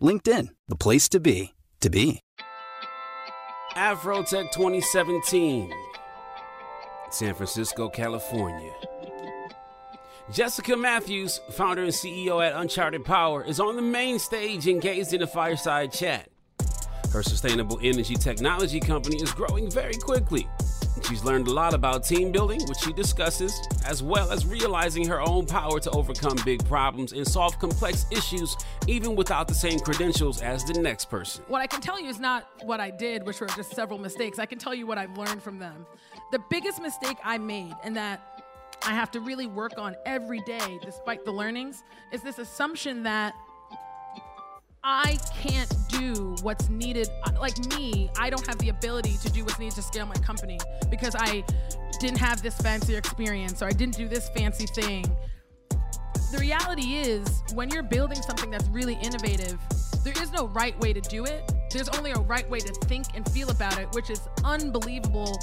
LinkedIn, the place to be, to be. Afrotech 2017, San Francisco, California. Jessica Matthews, founder and CEO at Uncharted Power, is on the main stage engaged in a fireside chat. Her sustainable energy technology company is growing very quickly. She's learned a lot about team building, which she discusses, as well as realizing her own power to overcome big problems and solve complex issues even without the same credentials as the next person. What I can tell you is not what I did, which were just several mistakes. I can tell you what I've learned from them. The biggest mistake I made, and that I have to really work on every day, despite the learnings, is this assumption that I can't do what's needed. Uh, like me, I don't have the ability to do what's needed to scale my company because I didn't have this fancy experience or I didn't do this fancy thing. The reality is, when you're building something that's really innovative, there is no right way to do it. There's only a right way to think and feel about it, which is unbelievable,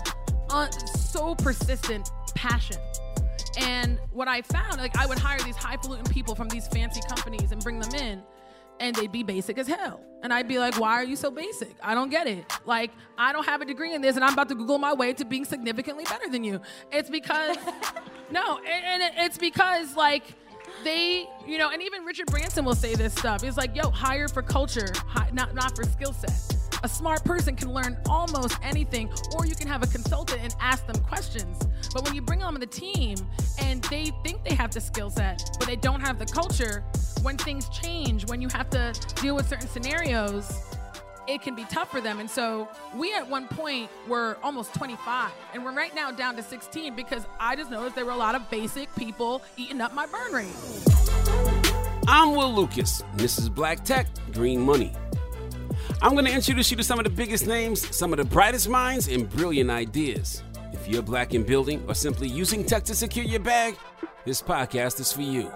un- so persistent passion. And what I found, like I would hire these highfalutin people from these fancy companies and bring them in and they'd be basic as hell. And I'd be like, why are you so basic? I don't get it. Like, I don't have a degree in this, and I'm about to Google my way to being significantly better than you. It's because, no, and, and it's because, like, they, you know, and even Richard Branson will say this stuff. It's like, yo, hire for culture, not, not for skill set. A smart person can learn almost anything, or you can have a consultant and ask them questions. But when you bring them on the team and they think they have the skill set, but they don't have the culture, when things change, when you have to deal with certain scenarios, it can be tough for them. And so we at one point were almost 25, and we're right now down to 16 because I just noticed there were a lot of basic people eating up my burn rate. I'm Will Lucas. This is Black Tech Green Money. I'm going to introduce you to some of the biggest names, some of the brightest minds, and brilliant ideas. If you're black in building or simply using tech to secure your bag, this podcast is for you.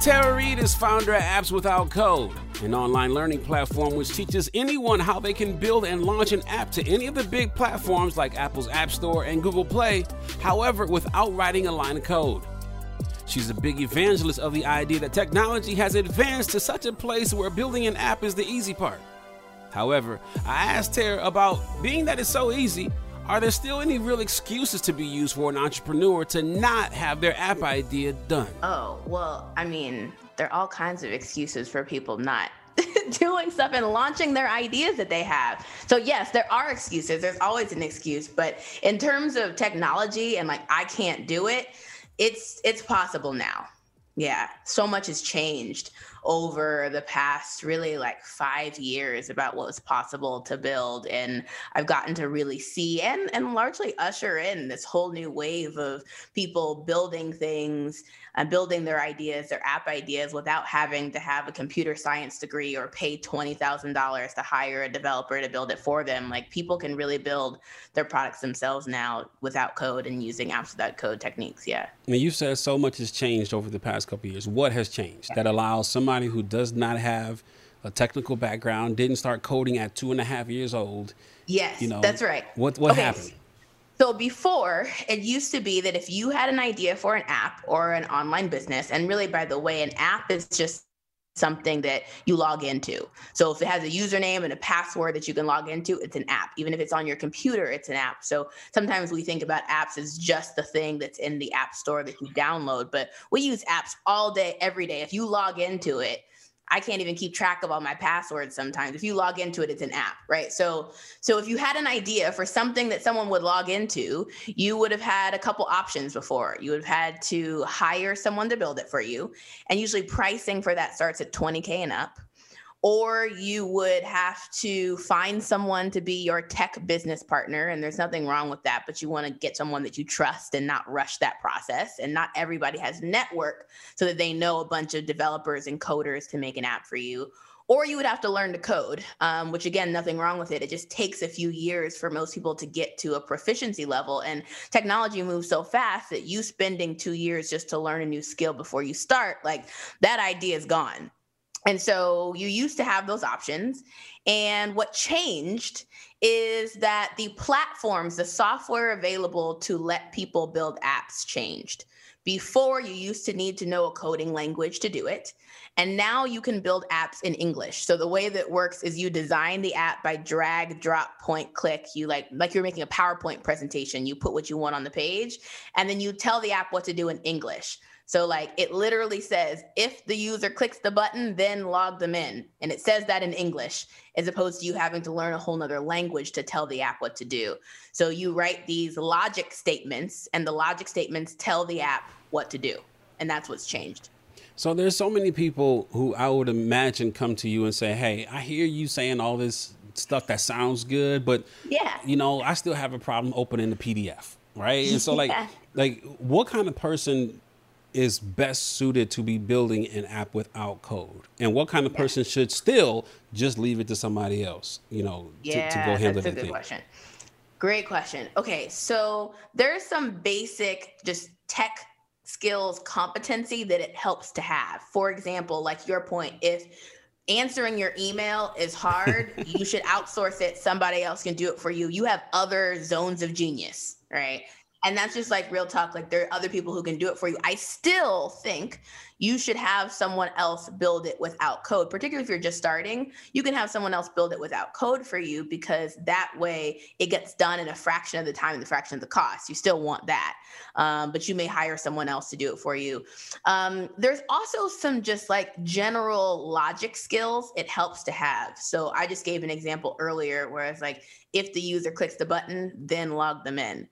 Tara Reed is founder of Apps Without Code, an online learning platform which teaches anyone how they can build and launch an app to any of the big platforms like Apple's App Store and Google Play, however, without writing a line of code. She's a big evangelist of the idea that technology has advanced to such a place where building an app is the easy part. However, I asked Tara about being that it's so easy, are there still any real excuses to be used for an entrepreneur to not have their app idea done? Oh, well, I mean, there are all kinds of excuses for people not doing stuff and launching their ideas that they have. So yes, there are excuses. There's always an excuse, but in terms of technology and like I can't do it, it's it's possible now. Yeah, so much has changed over the past really like five years about what was possible to build. And I've gotten to really see and, and largely usher in this whole new wave of people building things and building their ideas, their app ideas, without having to have a computer science degree or pay $20,000 to hire a developer to build it for them. Like people can really build their products themselves now without code and using apps without code techniques. Yeah. I mean, you said so much has changed over the past couple years. What has changed that allows somebody who does not have a technical background, didn't start coding at two and a half years old? Yes, you know, that's right. What what okay. happened? So before, it used to be that if you had an idea for an app or an online business, and really, by the way, an app is just something that you log into. So if it has a username and a password that you can log into, it's an app. Even if it's on your computer, it's an app. So sometimes we think about apps as just the thing that's in the app store that you download, but we use apps all day, every day. If you log into it, I can't even keep track of all my passwords sometimes. If you log into it, it's an app, right? So so if you had an idea for something that someone would log into, you would have had a couple options before. You would have had to hire someone to build it for you. And usually pricing for that starts at 20K and up or you would have to find someone to be your tech business partner and there's nothing wrong with that but you want to get someone that you trust and not rush that process and not everybody has network so that they know a bunch of developers and coders to make an app for you or you would have to learn to code um, which again nothing wrong with it. It just takes a few years for most people to get to a proficiency level and technology moves so fast that you spending two years just to learn a new skill before you start like that idea is gone and so you used to have those options. And what changed is that the platforms, the software available to let people build apps changed. Before, you used to need to know a coding language to do it. And now you can build apps in English. So the way that works is you design the app by drag, drop, point, click. You like like you're making a PowerPoint presentation. You put what you want on the page, and then you tell the app what to do in English. So like it literally says if the user clicks the button, then log them in. And it says that in English, as opposed to you having to learn a whole nother language to tell the app what to do. So you write these logic statements and the logic statements tell the app what to do. And that's what's changed. So there's so many people who I would imagine come to you and say, Hey, I hear you saying all this stuff that sounds good, but yeah, you know, I still have a problem opening the PDF. Right. And so like yeah. like what kind of person is best suited to be building an app without code? And what kind of person should still just leave it to somebody else, you know, yeah, to, to go handle that's a good thing? question. Great question. Okay, so there's some basic just tech skills competency that it helps to have. For example, like your point, if answering your email is hard, you should outsource it. Somebody else can do it for you. You have other zones of genius, right? And that's just like real talk like there are other people who can do it for you. I still think you should have someone else build it without code particularly if you're just starting. You can have someone else build it without code for you because that way it gets done in a fraction of the time and the fraction of the cost. You still want that um, but you may hire someone else to do it for you. Um, there's also some just like general logic skills it helps to have. So i just gave an example earlier where it's like if the user clicks the button then log them in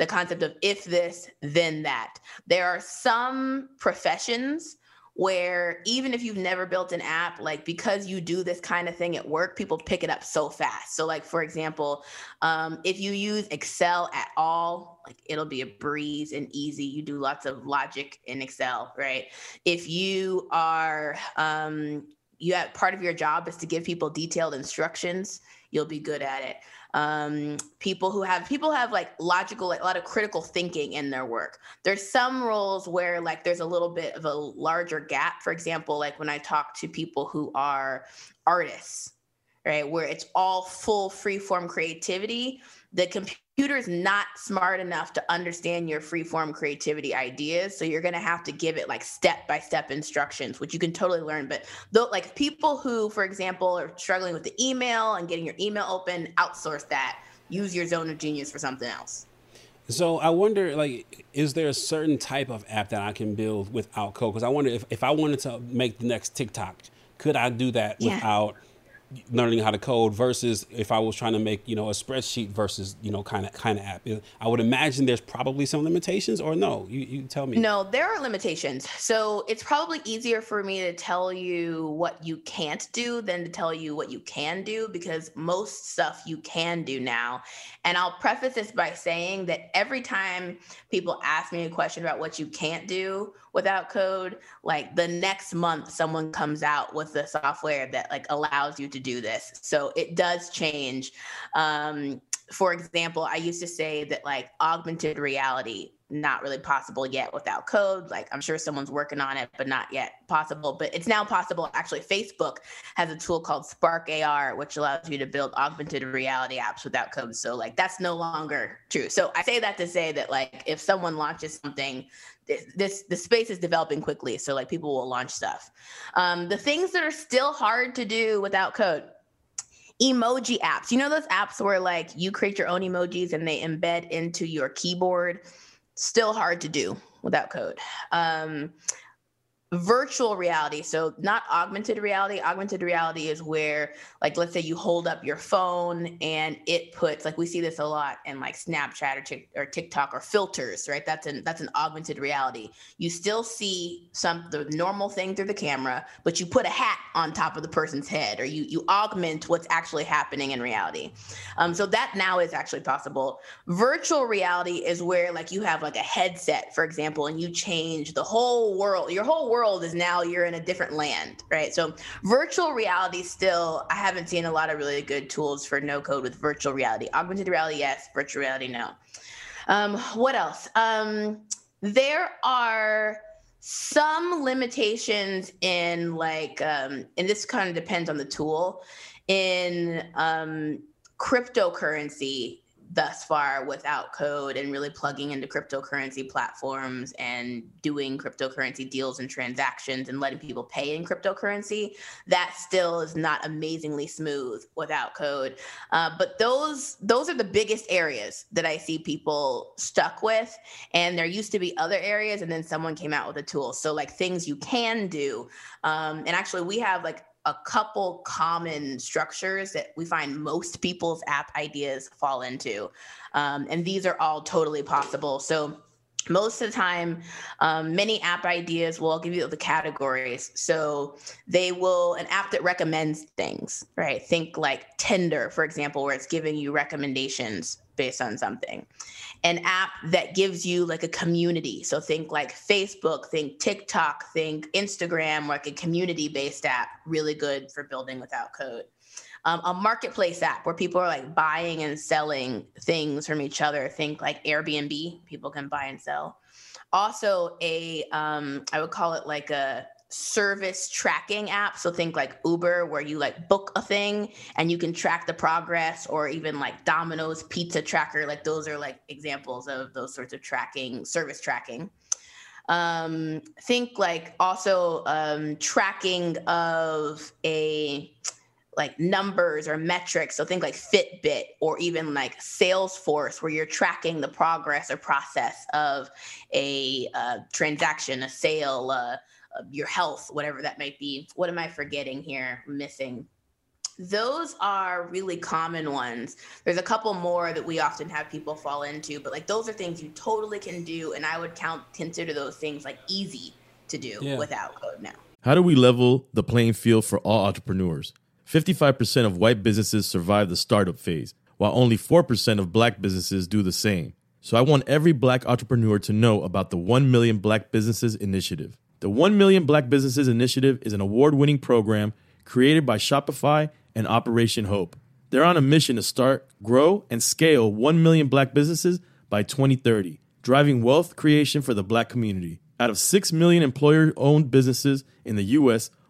the concept of if this, then that. There are some professions where even if you've never built an app, like because you do this kind of thing at work, people pick it up so fast. So, like for example, um, if you use Excel at all, like it'll be a breeze and easy. You do lots of logic in Excel, right? If you are um, you have part of your job is to give people detailed instructions, you'll be good at it um, people who have people have like logical like a lot of critical thinking in their work. There's some roles where like there's a little bit of a larger gap. For example like when i talk to people who are artists right where it's all full free form creativity the computer is not smart enough to understand your free form creativity ideas so you're going to have to give it like step by step instructions which you can totally learn but though like people who for example are struggling with the email and getting your email open outsource that use your zone of genius for something else so I wonder, like, is there a certain type of app that I can build without code? Because I wonder if, if I wanted to make the next TikTok, could I do that yeah. without learning how to code versus if I was trying to make you know a spreadsheet versus you know kind of kind of app. I would imagine there's probably some limitations, or no? You you tell me. No, there are limitations. So it's probably easier for me to tell you what you can't do than to tell you what you can do because most stuff you can do now. And I'll preface this by saying that every time people ask me a question about what you can't do without code, like the next month someone comes out with the software that like allows you to do this. So it does change. Um, for example, I used to say that like augmented reality not really possible yet without code. Like I'm sure someone's working on it, but not yet possible. But it's now possible. Actually, Facebook has a tool called Spark AR, which allows you to build augmented reality apps without code. So like that's no longer true. So I say that to say that like if someone launches something, this, this the space is developing quickly. So like people will launch stuff. Um, the things that are still hard to do without code emoji apps. You know those apps where like you create your own emojis and they embed into your keyboard still hard to do without code. Um, virtual reality so not augmented reality. Augmented reality is where like let's say you hold up your phone and it puts like we see this a lot in like snapchat or, or tiktok or filters right? That's an that's an augmented reality. You still see some the normal thing through the camera but you put a hat on top of the person's head or you you augment what's actually happening in reality. Um, so that now is actually possible. Virtual reality is where like you have like a headset for example and you change the whole world your whole world world is now you're in a different land, right? So virtual reality still, I haven't seen a lot of really good tools for no code with virtual reality. Augmented reality, yes. Virtual reality, no. Um, what else? Um, there are some limitations in like, um, and this kind of depends on the tool. In um, cryptocurrency, thus far without code and really plugging into cryptocurrency platforms and doing cryptocurrency deals and transactions and letting people pay in cryptocurrency that still is not amazingly smooth without code. Uh, but those those are the biggest areas that i see people stuck with and there used to be other areas and then someone came out with a tool. So like things you can do um, and actually we have like a couple common structures that we find most people's app ideas fall into. Um, and these are all totally possible. So most of the time, um, many app ideas will give you the categories. So they will, an app that recommends things, right? Think like Tinder, for example, where it's giving you recommendations based on something an app that gives you like a community. So think like Facebook, think TikTok, think Instagram, like a community based app, really good for building without code. Um, a marketplace app where people are like buying and selling things from each other. Think like Airbnb, people can buy and sell. Also, a um, I would call it like a service tracking app. So think like Uber, where you like book a thing and you can track the progress, or even like Domino's Pizza Tracker. Like those are like examples of those sorts of tracking, service tracking. Um, think like also um, tracking of a like numbers or metrics. So think like Fitbit or even like Salesforce, where you're tracking the progress or process of a uh, transaction, a sale, uh, uh, your health, whatever that might be. What am I forgetting here? Missing. Those are really common ones. There's a couple more that we often have people fall into, but like those are things you totally can do, and I would count consider those things like easy to do yeah. without code now. How do we level the playing field for all entrepreneurs? 55% of white businesses survive the startup phase, while only 4% of black businesses do the same. So I want every black entrepreneur to know about the 1 Million Black Businesses Initiative. The 1 Million Black Businesses Initiative is an award winning program created by Shopify and Operation Hope. They're on a mission to start, grow, and scale 1 million black businesses by 2030, driving wealth creation for the black community. Out of 6 million employer owned businesses in the U.S.,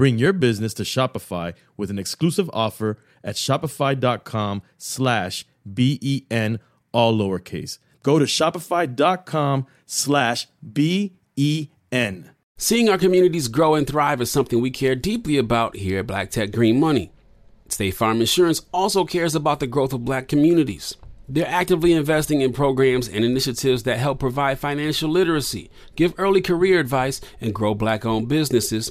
Bring your business to Shopify with an exclusive offer at shopify.com slash B-E-N, all lowercase. Go to shopify.com slash B-E-N. Seeing our communities grow and thrive is something we care deeply about here at Black Tech Green Money. State Farm Insurance also cares about the growth of black communities. They're actively investing in programs and initiatives that help provide financial literacy, give early career advice, and grow black owned businesses,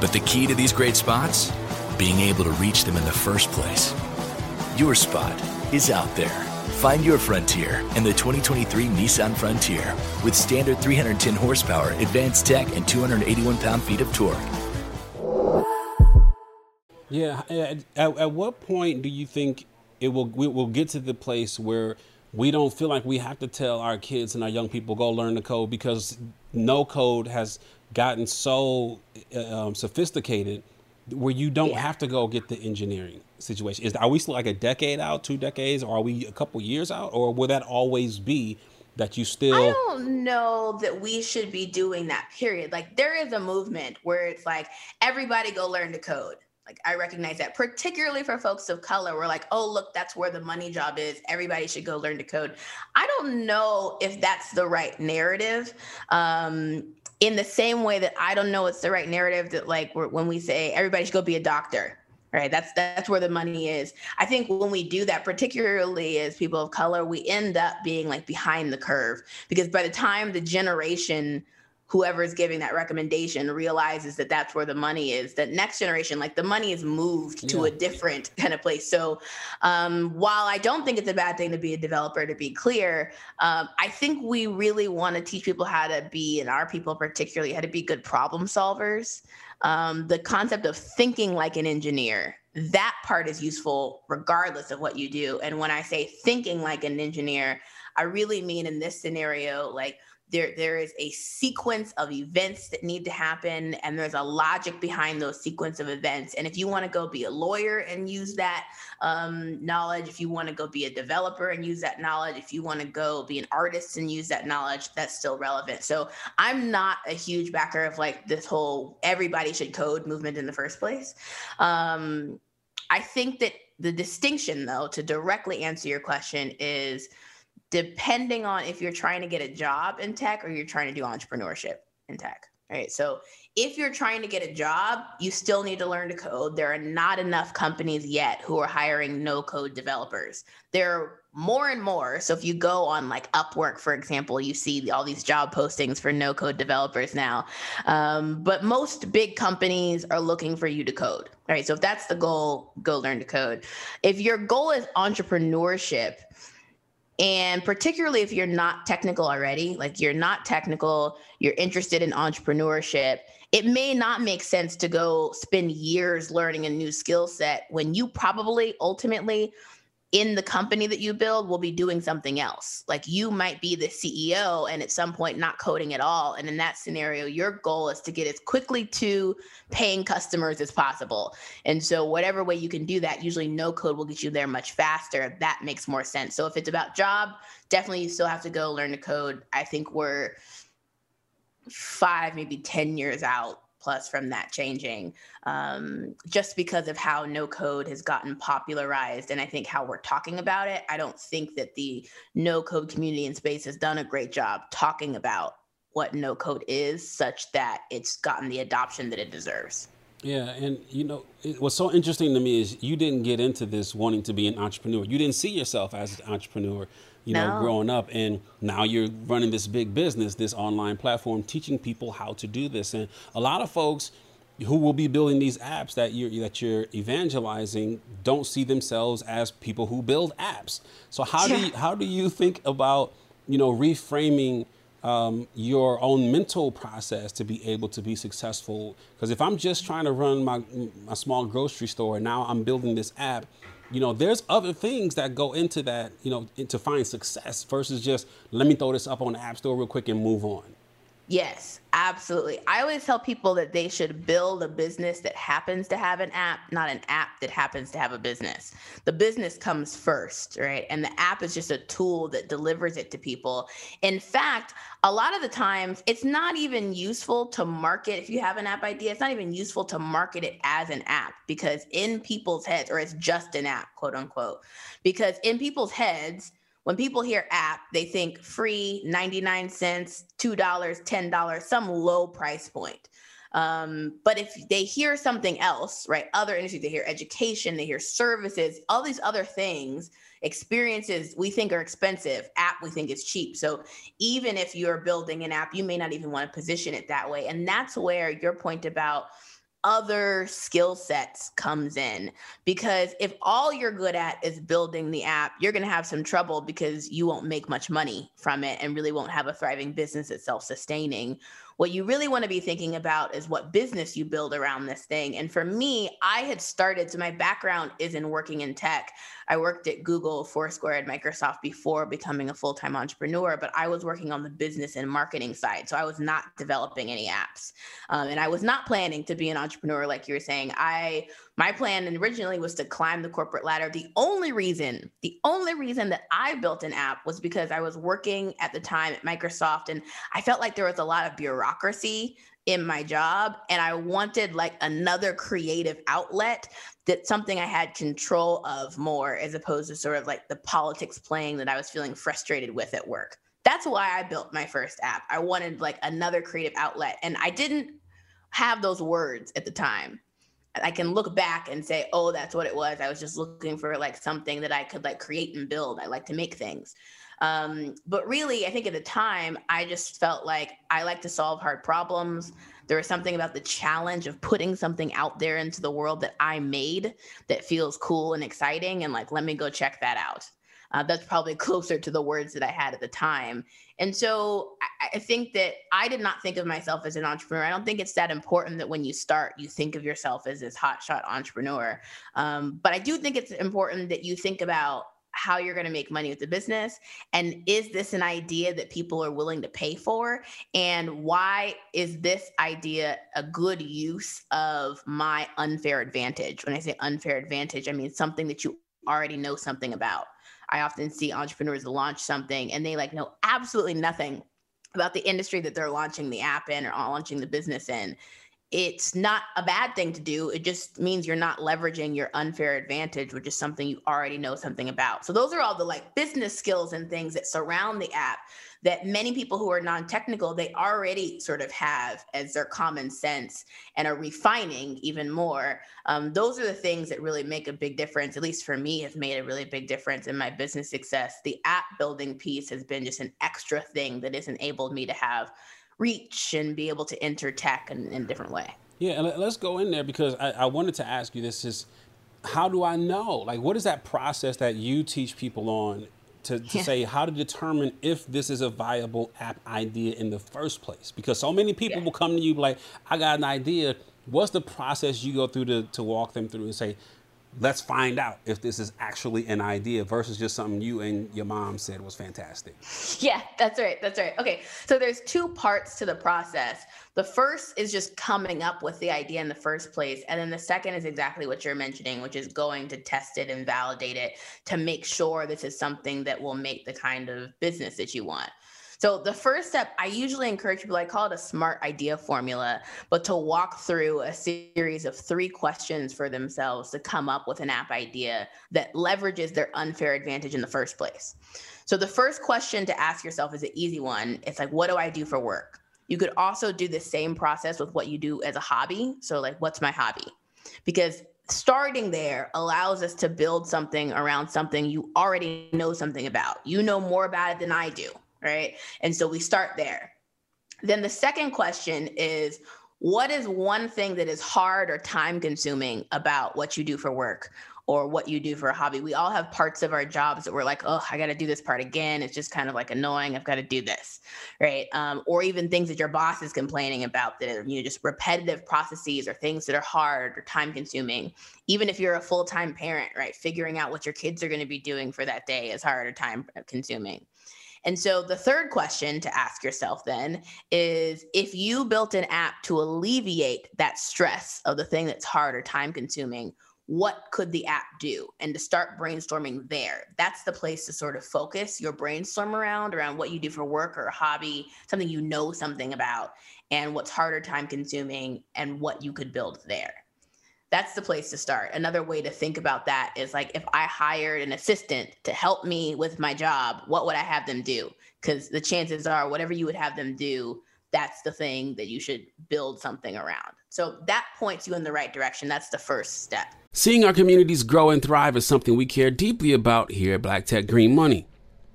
But the key to these great spots? Being able to reach them in the first place. Your spot is out there. Find your frontier in the 2023 Nissan Frontier with standard 310 horsepower, advanced tech, and 281 pound feet of torque. Yeah. At, at what point do you think it will we will get to the place where we don't feel like we have to tell our kids and our young people go learn the code because no code has gotten so uh, um, sophisticated where you don't yeah. have to go get the engineering situation. Is are we still like a decade out, two decades, or are we a couple years out, or will that always be that you still? I don't know that we should be doing that. Period. Like there is a movement where it's like everybody go learn to code. Like I recognize that, particularly for folks of color. We're like, oh look, that's where the money job is. Everybody should go learn to code. I don't know if that's the right narrative. Um, in the same way that I don't know it's the right narrative that like when we say everybody should go be a doctor, right? That's that's where the money is. I think when we do that, particularly as people of color, we end up being like behind the curve because by the time the generation whoever is giving that recommendation realizes that that's where the money is that next generation like the money is moved to yeah. a different kind of place. So um, while i don't think it's a bad thing to be a developer to be clear um, i think we really want to teach people how to be and our people particularly how to be good problem solvers. Um, the concept of thinking like an engineer that part is useful regardless of what you do. And when i say thinking like an engineer i really mean in this scenario like there there is a sequence of events that need to happen and there's a logic behind those sequence of events. And if you want to go be a lawyer and use that um, knowledge if you want to go be a developer and use that knowledge if you want to go be an artist and use that knowledge that's still relevant. So i'm not a huge backer of like this whole everybody should code movement in the first place. Um, i think that the distinction though to directly answer your question is depending on if you're trying to get a job in tech or you're trying to do entrepreneurship in tech. Right. So if you're trying to get a job, you still need to learn to code. There are not enough companies yet who are hiring no code developers. There are more and more. So if you go on like Upwork, for example, you see all these job postings for no code developers now. Um, but most big companies are looking for you to code. Right. So if that's the goal, go learn to code. If your goal is entrepreneurship, and particularly if you're not technical already, like you're not technical, you're interested in entrepreneurship, it may not make sense to go spend years learning a new skill set when you probably ultimately in the company that you build will be doing something else. Like you might be the CEO and at some point not coding at all. And in that scenario, your goal is to get as quickly to paying customers as possible. And so, whatever way you can do that, usually no code will get you there much faster. That makes more sense. So, if it's about job, definitely you still have to go learn to code. I think we're five, maybe 10 years out plus from that changing um, just because of how no code has gotten popularized and i think how we're talking about it. I don't think that the no code community in space has done a great job talking about what no code is such that it's gotten the adoption that it deserves yeah, and you know it, what's so interesting to me is you didn't get into this wanting to be an entrepreneur. You didn't see yourself as an entrepreneur you know, growing up. And now you're running this big business, this online platform, teaching people how to do this. And a lot of folks who will be building these apps that you're that you're evangelizing don't see themselves as people who build apps. So how yeah. do you, how do you think about you know reframing um, your own mental process to be able to be successful? Because if I'm just trying to run my my small grocery store and now I'm building this app, you know, there's other things that go into that, you know, to find success versus just let me throw this up on the App Store real quick and move on. Yes, absolutely. I always tell people that they should build a business that happens to have an app, not an app that happens to have a business. The business comes first, right? And the app is just a tool that delivers it to people. In fact, a lot of the times it's not even useful to market if you have an app idea, it's not even useful to market it as an app because in people's heads or it's just an app, quote unquote. Because in people's heads, when people hear app, they think free, 99 cents, $2, $10, some low price point. Um, but if they hear something else, right, other industries, they hear education, they hear services, all these other things, experiences we think are expensive, app we think is cheap. So even if you're building an app, you may not even want to position it that way. And that's where your point about other skill sets comes in because if all you're good at is building the app you're going to have some trouble because you won't make much money from it and really won't have a thriving business that's self-sustaining what you really want to be thinking about is what business you build around this thing. And for me, I had started, so my background is in working in tech. I worked at Google, Foursquare, and Microsoft before becoming a full time entrepreneur, but I was working on the business and marketing side. So I was not developing any apps. Um, and I was not planning to be an entrepreneur, like you were saying. I my plan originally was to climb the corporate ladder. The only reason, the only reason that I built an app was because I was working at the time at Microsoft and I felt like there was a lot of bureaucracy in my job and I wanted like another creative outlet that something I had control of more as opposed to sort of like the politics playing that I was feeling frustrated with at work. That's why I built my first app. I wanted like another creative outlet and I didn't have those words at the time. I can look back and say, oh, that's what it was. I was just looking for like something that I could like create and build. I like to make things. Um, but really, I think at the time, I just felt like I like to solve hard problems. There was something about the challenge of putting something out there into the world that I made that feels cool and exciting. And like, let me go check that out. Uh, that's probably closer to the words that I had at the time. And so I, I, think that I did not think of myself as an entrepreneur. I don't think it's that important that when you start, you think of yourself as this hotshot entrepreneur. Um, but I do think it's important that you think about how you're going to make money with the business and is this an idea that people are willing to pay for and why is this idea a good use of my unfair advantage when i say unfair advantage i mean something that you already know something about I often see entrepreneurs launch something and they like know absolutely nothing about the industry that they're launching the app in or launching the business in. It's not a bad thing to do. It just means you're not leveraging your unfair advantage, which is something you already know something about. So those are all the like business skills and things that surround the app that many people who are non-technical they already sort of have as their common sense and are refining even more. Um, those are the things that really make a big difference at least for me have made a really big difference in my business success. The app building piece has been just an extra thing that has enabled me to have reach and be able to enter tech in, in a different way. Yeah let's go in there because I, I wanted to ask you this is how do I know? Like, what is that process that you teach people on to, to yeah. say how to determine if this is a viable app idea in the first place. Because so many people yeah. will come to you like, I got an idea. What's the process you go through to, to walk them through and say, let's find out if this is actually an idea versus just something you and your mom said was fantastic. Yeah, that's right. That's right. Okay. So there's two parts to the process. The first is just coming up with the idea in the first place. And then the second is exactly what you're mentioning, which is going to test it and validate it to make sure this is something that will make the kind of business that you want. So the first step, I usually encourage people, I call it a smart idea formula, but to walk through a series of three questions for themselves to come up with an app idea that leverages their unfair advantage in the first place. So the first question to ask yourself is an easy one. It's like, what do I do for work? You could also do the same process with what you do as a hobby. So, like, what's my hobby? Because starting there allows us to build something around something you already know something about. You know more about it than I do right? And so we start there. Then the second question is what is one thing that is hard or time consuming about what you do for work or what you do for a hobby? We all have parts of our jobs that we're like, oh, I got to do this part again. It's just kind of like annoying. I've got to do this, right? Um, or even things that your boss is complaining about that are, you know, just repetitive processes or things that are hard or time consuming. Even if you're a full time parent, right? Figuring out what your kids are going to be doing for that day is hard or time consuming. And so the third question to ask yourself then is if you built an app to alleviate that stress of the thing that's hard or time consuming, what could the app do? And to start brainstorming there. That's the place to sort of focus your brainstorm around, around what you do for work or hobby, something you know something about, and what's harder time consuming and what you could build there that's the place to start. Another way to think about that is like if I hired an assistant to help me with my job, what would I have them do? Because the chances are, whatever you would have them do, that's the thing that you should build something around. So that points you in the right direction. That's the first step. Seeing our communities grow and thrive is something we care deeply about here at Black Tech Green Money.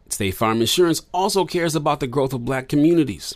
State Farm Insurance also cares about the growth of black communities.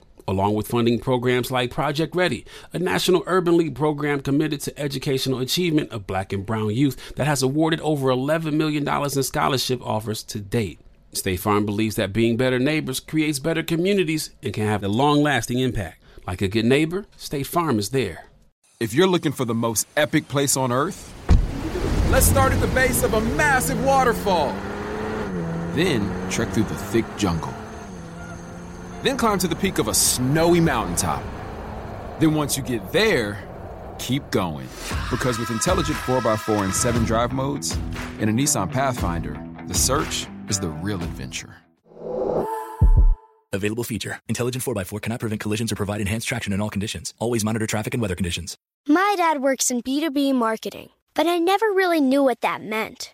along with funding programs like Project Ready, a national urban league program committed to educational achievement of black and brown youth that has awarded over $11 million in scholarship offers to date. State Farm believes that being better neighbors creates better communities and can have a long lasting impact. Like a good neighbor, State Farm is there. If you're looking for the most epic place on earth, let's start at the base of a massive waterfall. Then trek through the thick jungle then climb to the peak of a snowy mountaintop. Then once you get there, keep going. Because with intelligent 4x4 and 7 drive modes and a Nissan Pathfinder, the search is the real adventure. Available feature. Intelligent 4x4 cannot prevent collisions or provide enhanced traction in all conditions. Always monitor traffic and weather conditions. My dad works in B2B marketing, but I never really knew what that meant.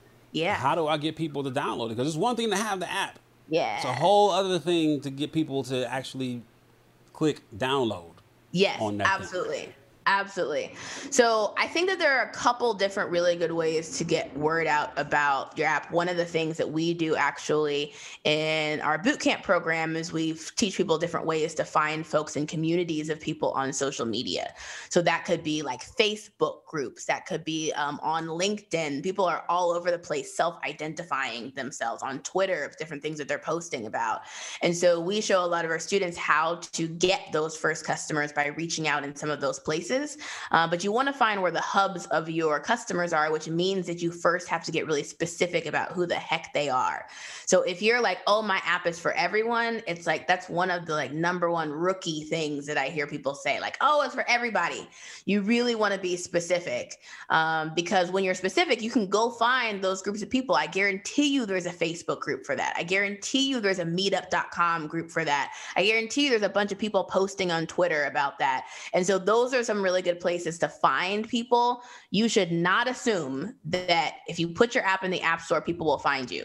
yeah. How do I get people to download it? Because it's one thing to have the app. Yeah. It's a whole other thing to get people to actually click download. Yes, absolutely. Thing. Absolutely. So I think that there are a couple different really good ways to get word out about your app. One of the things that we do actually in our bootcamp program is we teach people different ways to find folks in communities of people on social media. So that could be like Facebook groups, that could be um, on LinkedIn. People are all over the place self-identifying themselves on Twitter, of different things that they're posting about. And so we show a lot of our students how to get those first customers by reaching out in some of those places places. Uh, but you want to find where the hubs of your customers are, which means that you first have to get really specific about who the heck they are. So if you're like, oh, my app is for everyone, it's like that's one of the like number one rookie things that I hear people say, like, oh, it's for everybody. You really want to be specific um, because when you're specific, you can go find those groups of people. I guarantee you there's a Facebook group for that. I guarantee you there's a meetup.com group for that. I guarantee you there's a bunch of people posting on Twitter about that. And so those are some really good places to find people, you should not assume that if you put your app in the App Store, people will find you.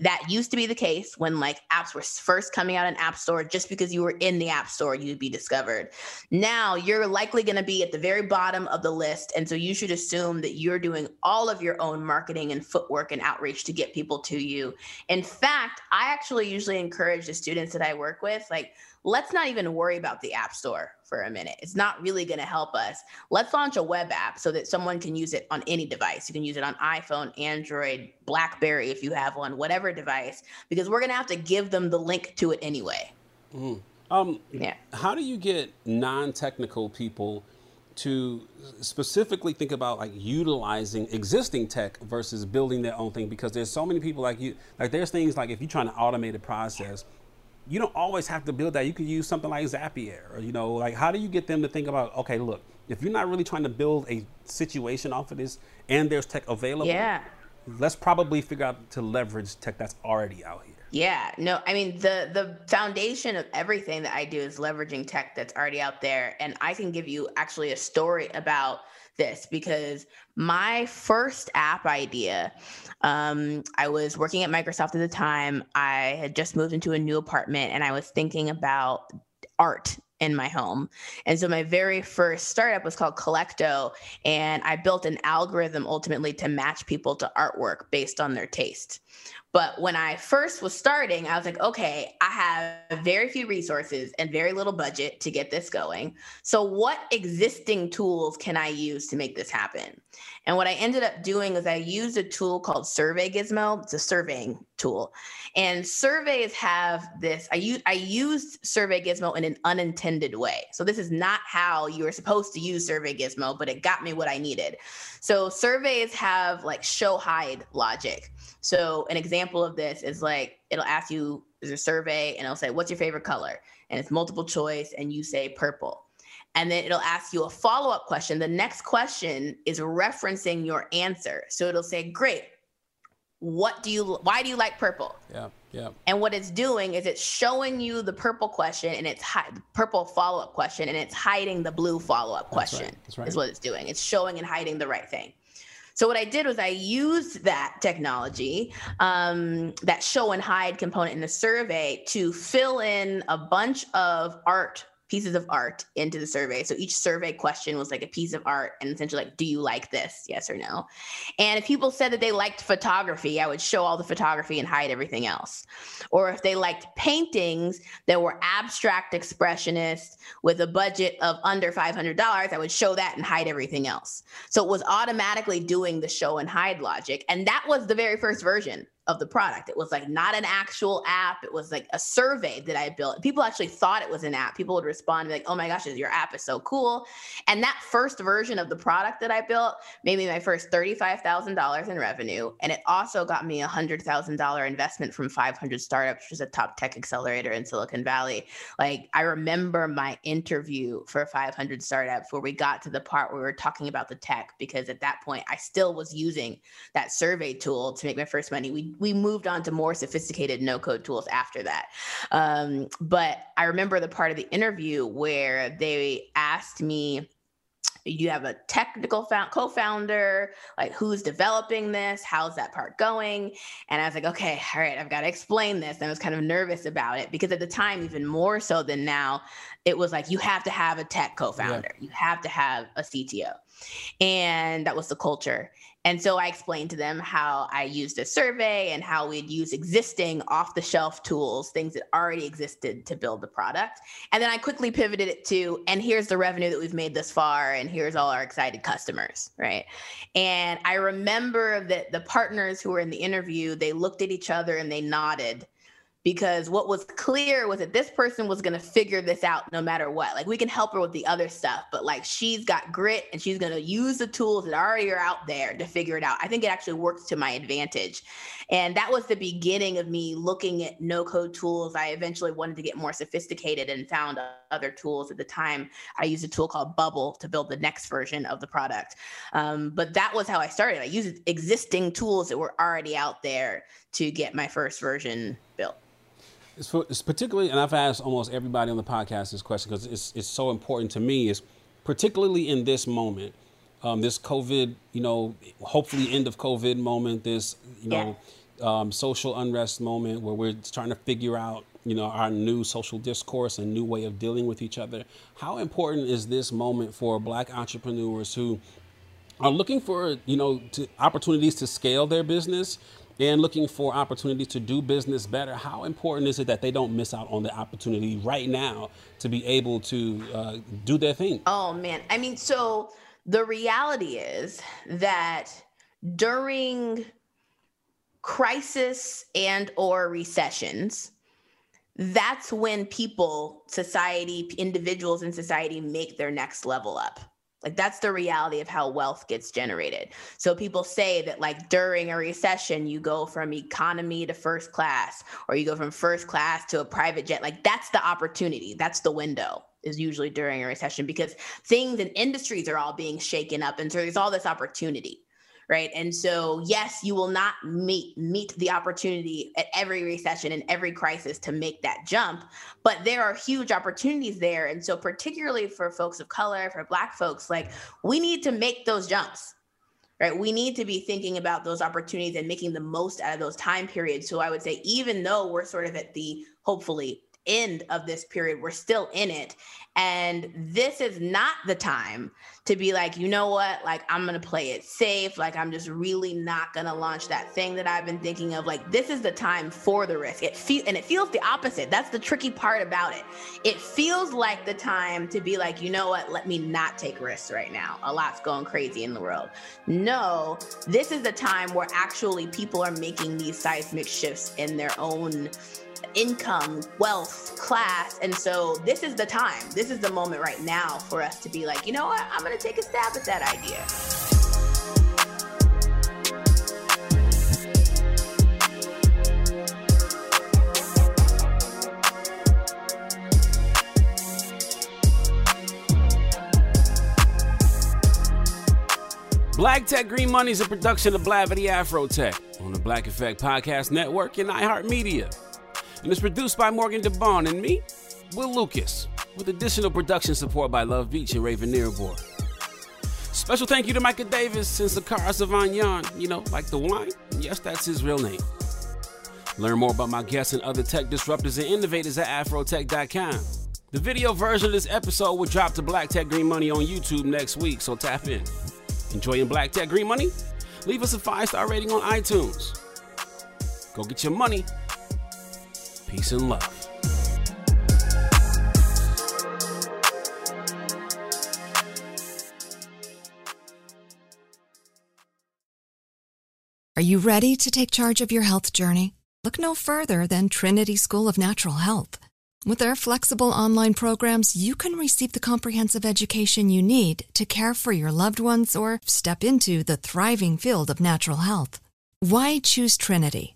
That used to be the case when like apps were first coming out in App Store. Just because you were in the App Store, you'd be discovered. Now you're likely going to be at the very bottom of the list, and so you should assume that you're doing all of your own marketing and footwork and outreach to get people to you. In fact, I actually usually encourage the students that I work with, like let's not even worry about the app store for a minute. It's not really going to help us. Let's launch a web app so that someone can use it on any device. You can use it on iPhone, Android, Blackberry if you have one, whatever device, because we're going to have to give them the link to it anyway. Mm. Um, yeah. How do you get non-technical people to specifically think about like utilizing existing tech versus building their own thing? Because there's so many people like you. Like there's things like if you're trying to automate a process you don't always have to build that. You could use something like Zapier, or you know, like how do you get them to think about, okay, look, if you're not really trying to build a situation off of this, and there's tech available, yeah, let's probably figure out to leverage tech that's already out here. Yeah, no, I mean the the foundation of everything that I do is leveraging tech that's already out there, and I can give you actually a story about this because my first app idea, um, I was working at Microsoft at the time. I had just moved into a new apartment and I was thinking about art in my home. And so my very first startup was called Kollecto. And I built an algorithm ultimately to match people to artwork based on their taste. But when I first was starting, I was like, okay, I have very few resources and very little budget to get this going. So, what existing tools can I use to make this happen? And what I ended up doing is I used a tool called Survey Gizmo. It's a surveying tool. And surveys have this, I, use, I used Survey Gizmo in an unintended way. So, this is not how you were supposed to use Survey Gizmo, but it got me what I needed. So, surveys have like show hide logic. So an example of this is like it'll ask you there's a survey and it'll say what's your favorite color and it's multiple choice and you say purple. And then it'll ask you a follow up question. The next question is referencing your answer. So it'll say, Great, what do you why do you like purple yeah yeah and what it's doing is it's showing you the purple question and it's hi- purple follow-up question and it's hiding the blue follow-up question That's right. That's right. is what it's doing it's showing and hiding the right thing so what I did was I used that technology, um, that show and hide component in the survey to fill in a bunch of art pieces of art into the survey. So each survey question was like a piece of art and essentially like, do you like this? Yes or no. And if people said that they liked photography, I would show all the photography and hide everything else. Or if they liked paintings that were abstract expressionist with a budget of under $500, I would show that and hide everything else. So it was automatically doing the show and hide logic. And that was the very first version of the product. It was like not an actual app. It was like a survey that I built. People actually thought it was an app. People would respond like, "Oh my gosh, your app is so cool." And that first version of the product that I built made me my first thirty-five thousand dollars in revenue, and it also got me a hundred thousand dollar investment from Five Hundred Startups, which is a top tech accelerator in Silicon Valley. Like I remember my interview for Five Hundred Startups where we got to the part where we were talking about the tech because at that point I still was using that survey tool to make my first money. We we moved on to more sophisticated no code tools after that. Um, but I remember the part of the interview where they asked me you have a technical co-founder? Like who's developing this? How's that part going? And i was like okay all right i've got to explain this. And i was kind of nervous about it because at the time even more so than now it was like you have to have a tech co-founder. Yeah. you have to have a cto and that was the culture and so I explained to them how I used a survey and how we'd use existing off the shelf tools, things that already existed to build the product. And then I quickly pivoted it to, and here's the revenue that we've made this far, and here's all our excited customers, right? And I remember that the partners who were in the interview, they looked at each other and they nodded because what was clear was that this person was going to figure this out no matter what. Like we can help her with the other stuff, but like she's got grit and she's going to use the tools that already are out there to figure it out. I think it actually works to my advantage. And that was the beginning of me looking at no code tools. I eventually wanted to get more sophisticated and found other tools. At the time, I used a tool called Bubble to build the next version of the product. Um, but that was how I started. I used existing tools that were already out there to get my first version built. It's, for, it's particularly, and I've asked almost everybody on the podcast this question because it's, it's so important to me. Is particularly in this moment, um, this COVID, you know, hopefully end of COVID moment, this, you know, yeah. um, social unrest moment where we're trying to figure out, you know, our new social discourse and new way of dealing with each other. How important is this moment for Black entrepreneurs who are looking for, you know, to, opportunities to scale their business? And looking for opportunities to do business better, how important is it that they don't miss out on the opportunity right now to be able to uh, do their thing? Oh man, I mean, so the reality is that during crisis and or recessions that's when people society individuals in society make their next level up like that's the reality of how wealth gets generated. So people say that like during a recession you go from economy to first class or you go from first class to a private jet. Like that's the opportunity. That's the window is usually during a recession because things and industries are all being shaken up and so there's all this opportunity right? And so, yes, you will not meet meet the opportunity at every recession and every crisis to make that jump, but there are huge opportunities there. And so, particularly for folks of color, for Black folks, like we need to make those jumps. Right. We need to be thinking about those opportunities and making the most out of those time periods. So I would say, even though we're sort of at the hopefully end of this period. We're still in it. And this is not the time to be like, you know what? Like, I'm going to play it safe. Like, I'm just really not going to launch that thing that I've been thinking of. Like, this is the time for the risk. It feel and it feels the opposite. That's the tricky part about it. It feels like the time to be like, you know what? Let me not take risks right now. A lot's going crazy in the world. No, this is the time where actually people are making these seismic shifts in their own income, wealth, class. And so this is the time. This is the moment right now for us to be like, you know what? I'm going to take a stab at that idea. Black Tech Green Money is a production of Blavity Afro Tech on the Black Effect Podcast Network and iHeartMedia and it's produced by Morgan DeBaun and me, Will Lucas, with additional production support by Love Beach and Raven Nearborn. Special thank you to Micah Davis and Sakara Sauvignon, you know, like the wine. Yes, that's his real name. Learn more about my guests and other tech disruptors and innovators at afrotech.com. The video version of this episode will drop to Black Tech Green Money on YouTube next week, so tap in. Enjoying Black Tech Green Money? Leave us a five star rating on iTunes. Go get your money Peace and love. Are you ready to take charge of your health journey? Look no further than Trinity School of Natural Health. With their flexible online programs, you can receive the comprehensive education you need to care for your loved ones or step into the thriving field of natural health. Why choose Trinity?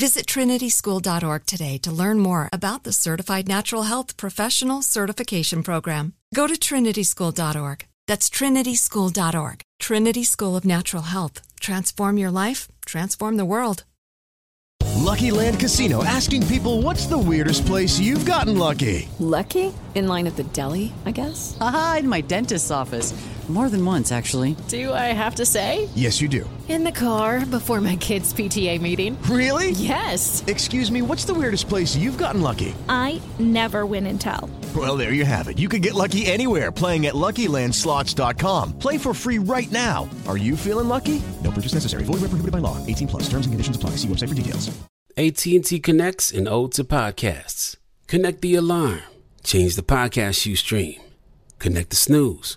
Visit trinityschool.org today to learn more about the Certified Natural Health Professional Certification Program. Go to trinityschool.org. That's trinityschool.org. Trinity School of Natural Health. Transform your life, transform the world. Lucky Land Casino asking people what's the weirdest place you've gotten lucky? Lucky? In line at the deli, I guess? Aha, in my dentist's office. More than once, actually. Do I have to say? Yes, you do. In the car before my kids' PTA meeting. Really? Yes. Excuse me, what's the weirdest place you've gotten lucky? I never win and tell. Well, there you have it. You can get lucky anywhere playing at LuckyLandSlots.com. Play for free right now. Are you feeling lucky? No purchase necessary. Void where prohibited by law. 18 plus. Terms and conditions apply. See website for details. AT&T connects and ode to podcasts. Connect the alarm. Change the podcast you stream. Connect the snooze.